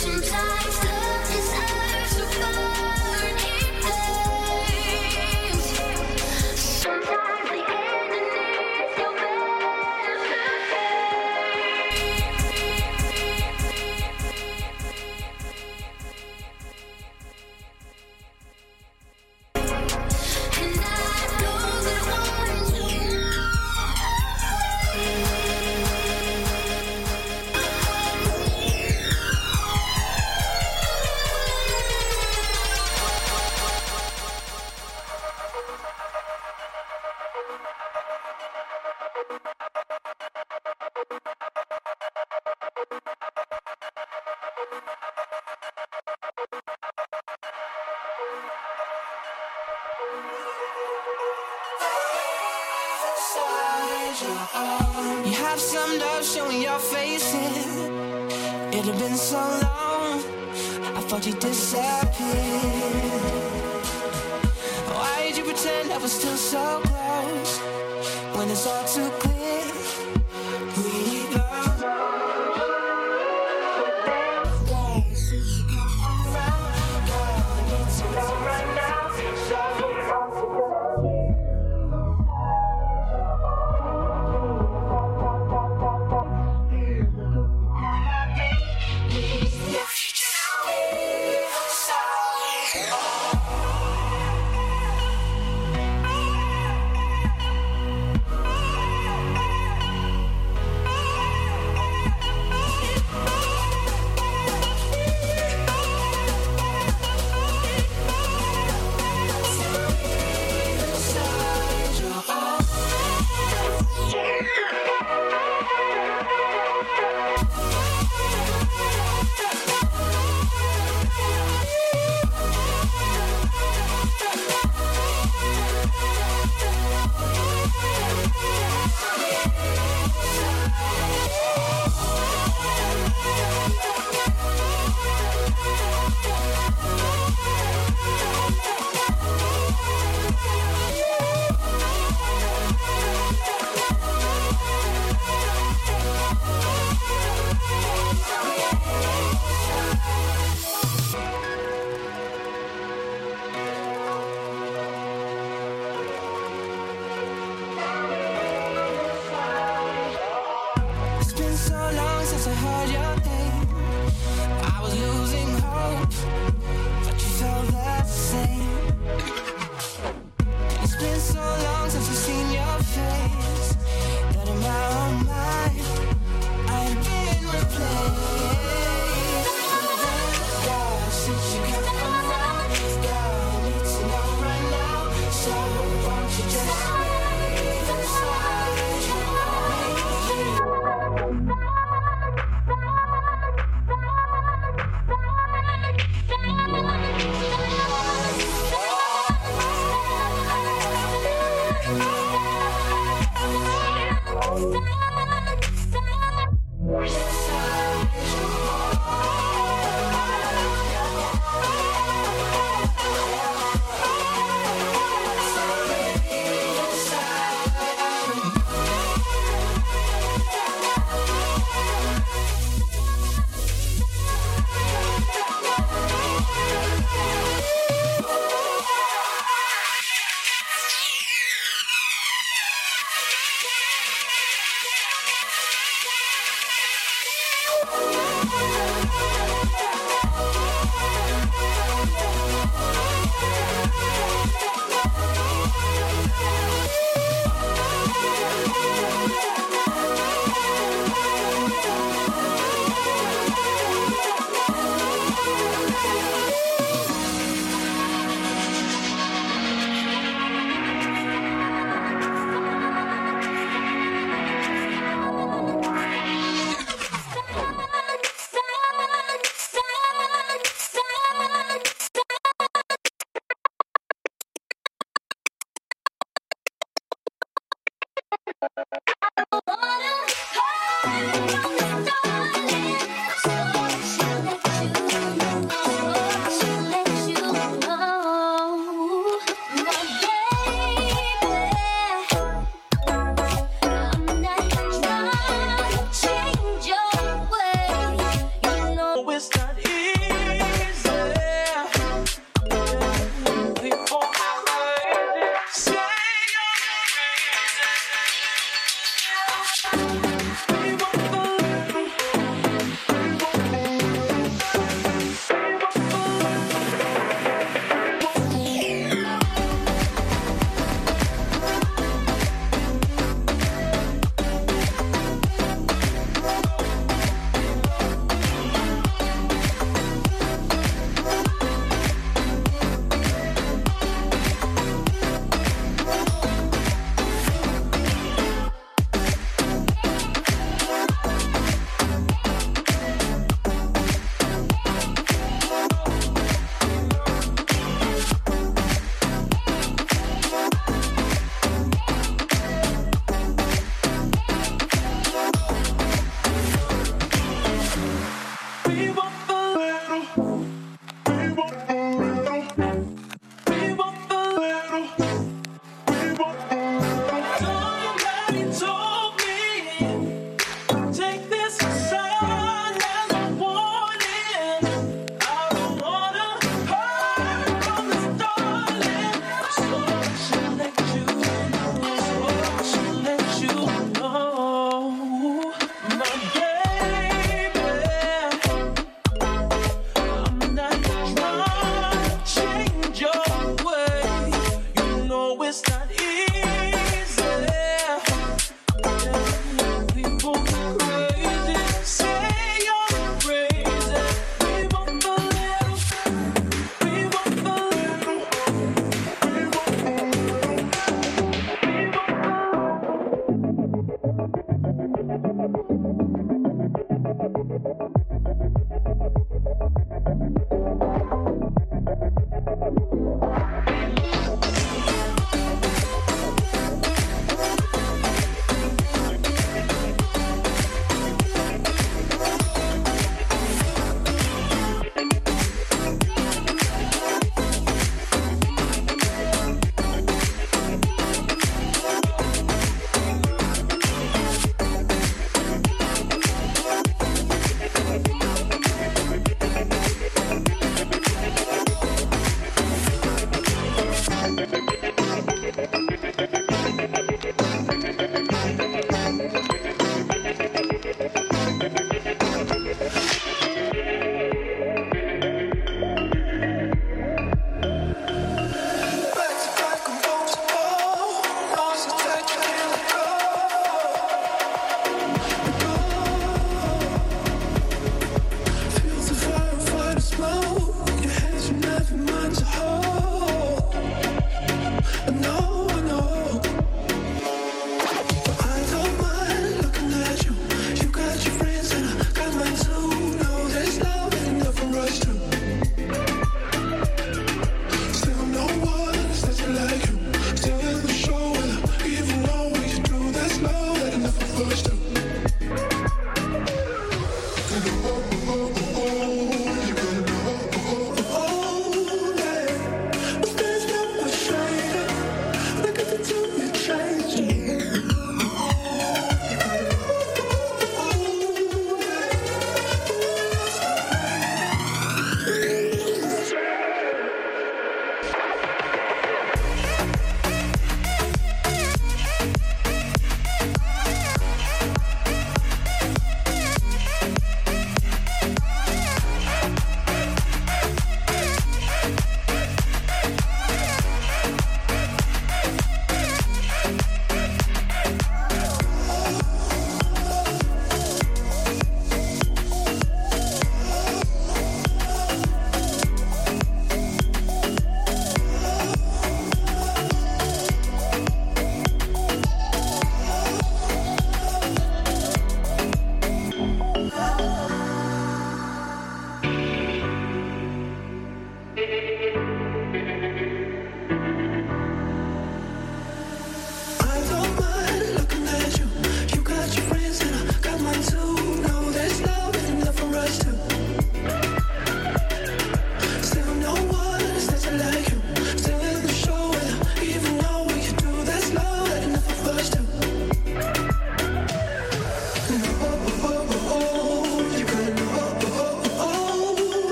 Sometimes love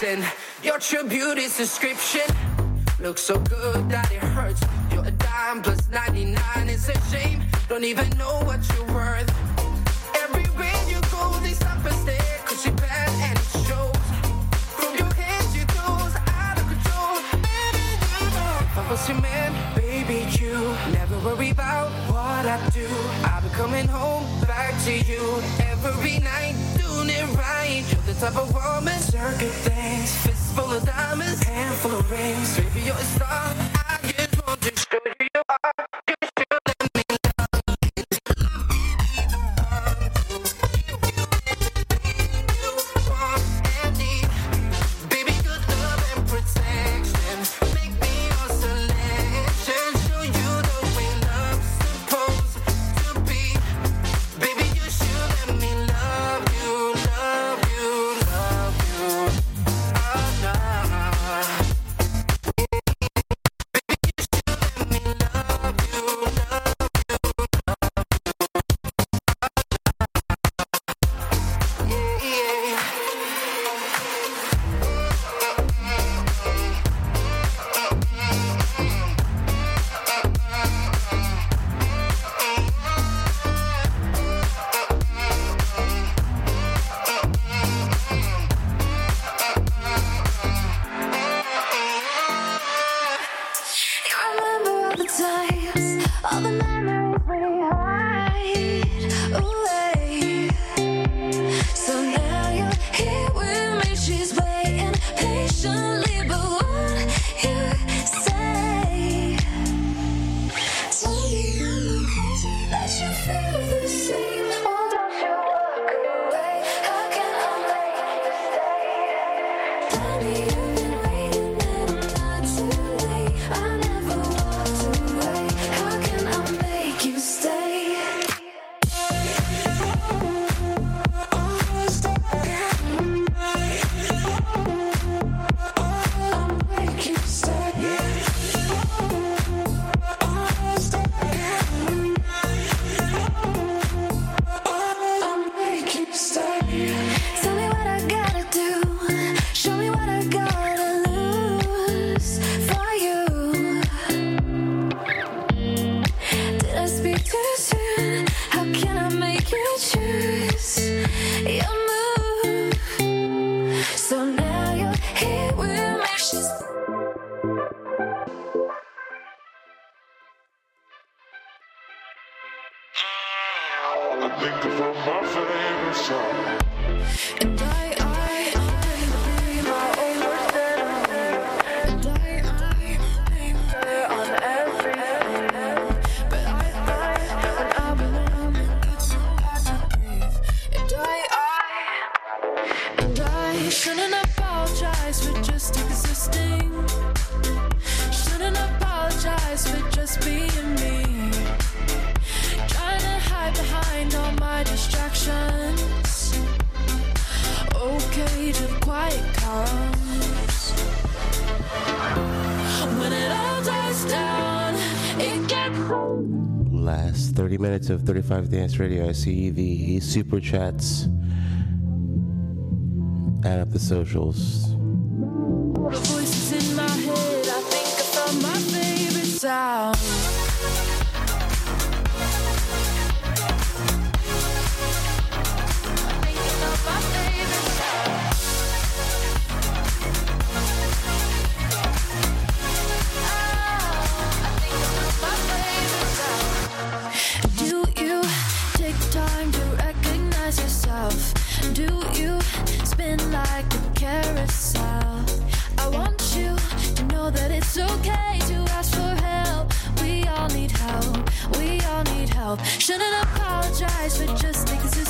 listen. Your true beauty's description looks so good that it hurts. You're a dime plus 99. It's a shame. Don't even know what you're worth. Everywhere you go, they stop and stare. Cause you're bad and it shows. From your head your toes, out of control. I was your man, baby, you. Never worry about what I do. I'll be coming home back to you every night ain't the type of woman. Circuit things, fistful of diamonds, handful of rings. Baby, you're a star. I just want to show last 30 minutes of 35 Dance Radio. I see the super chats. Add up the socials. It's okay to ask for help. We all need help. We all need help. Shouldn't apologize for just existing.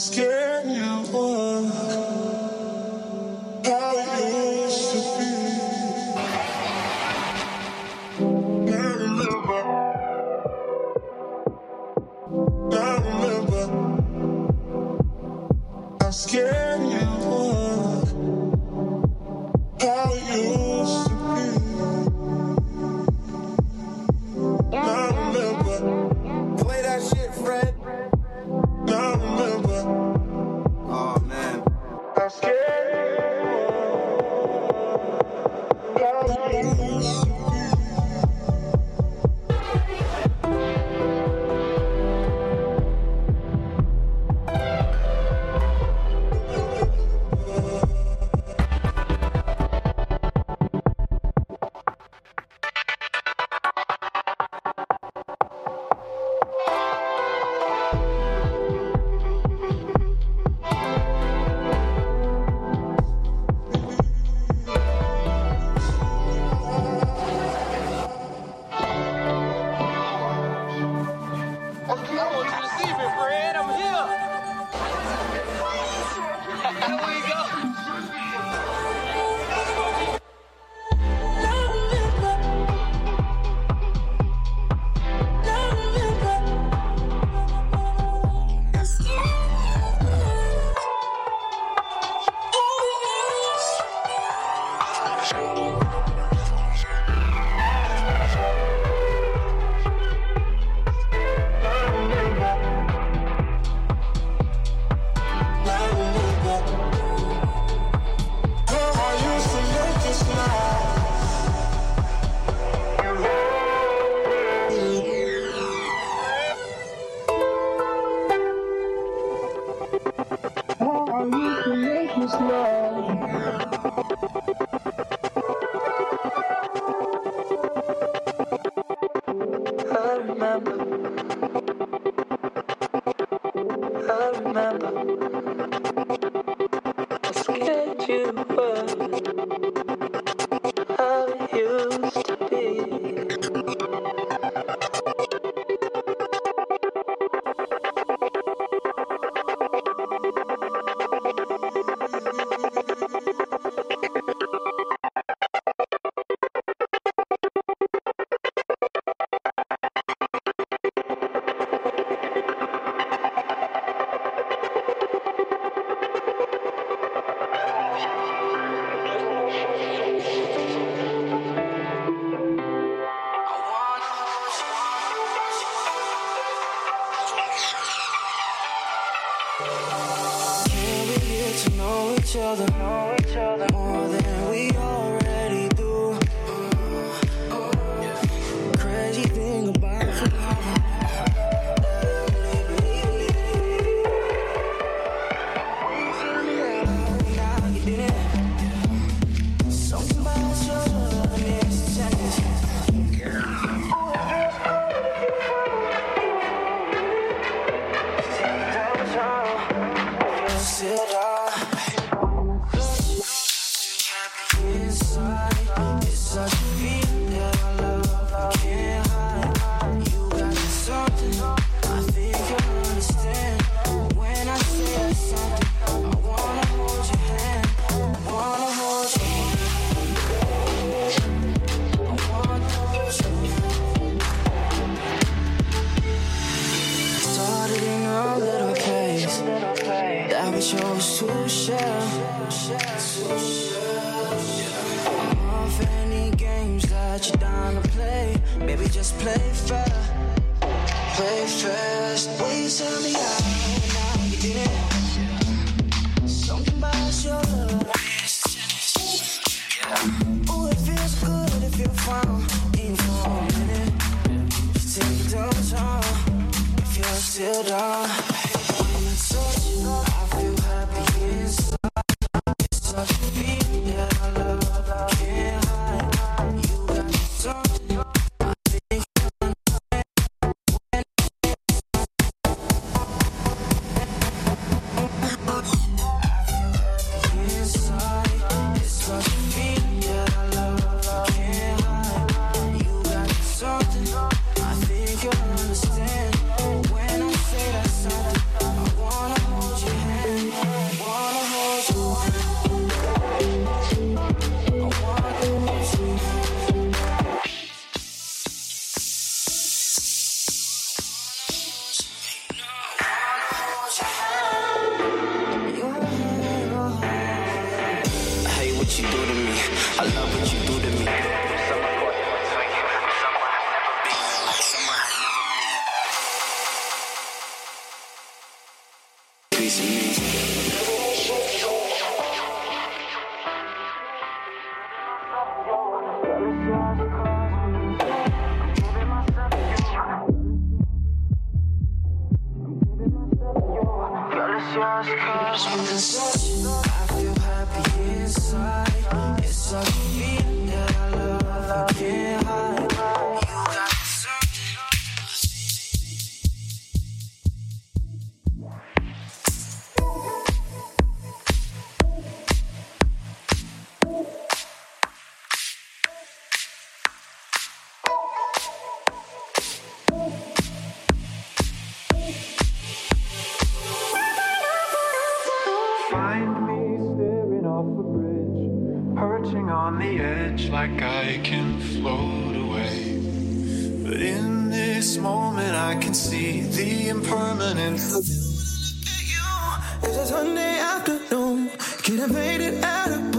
scared. children this moment, I can see the impermanence of you. It's a Sunday afternoon, could have made it out of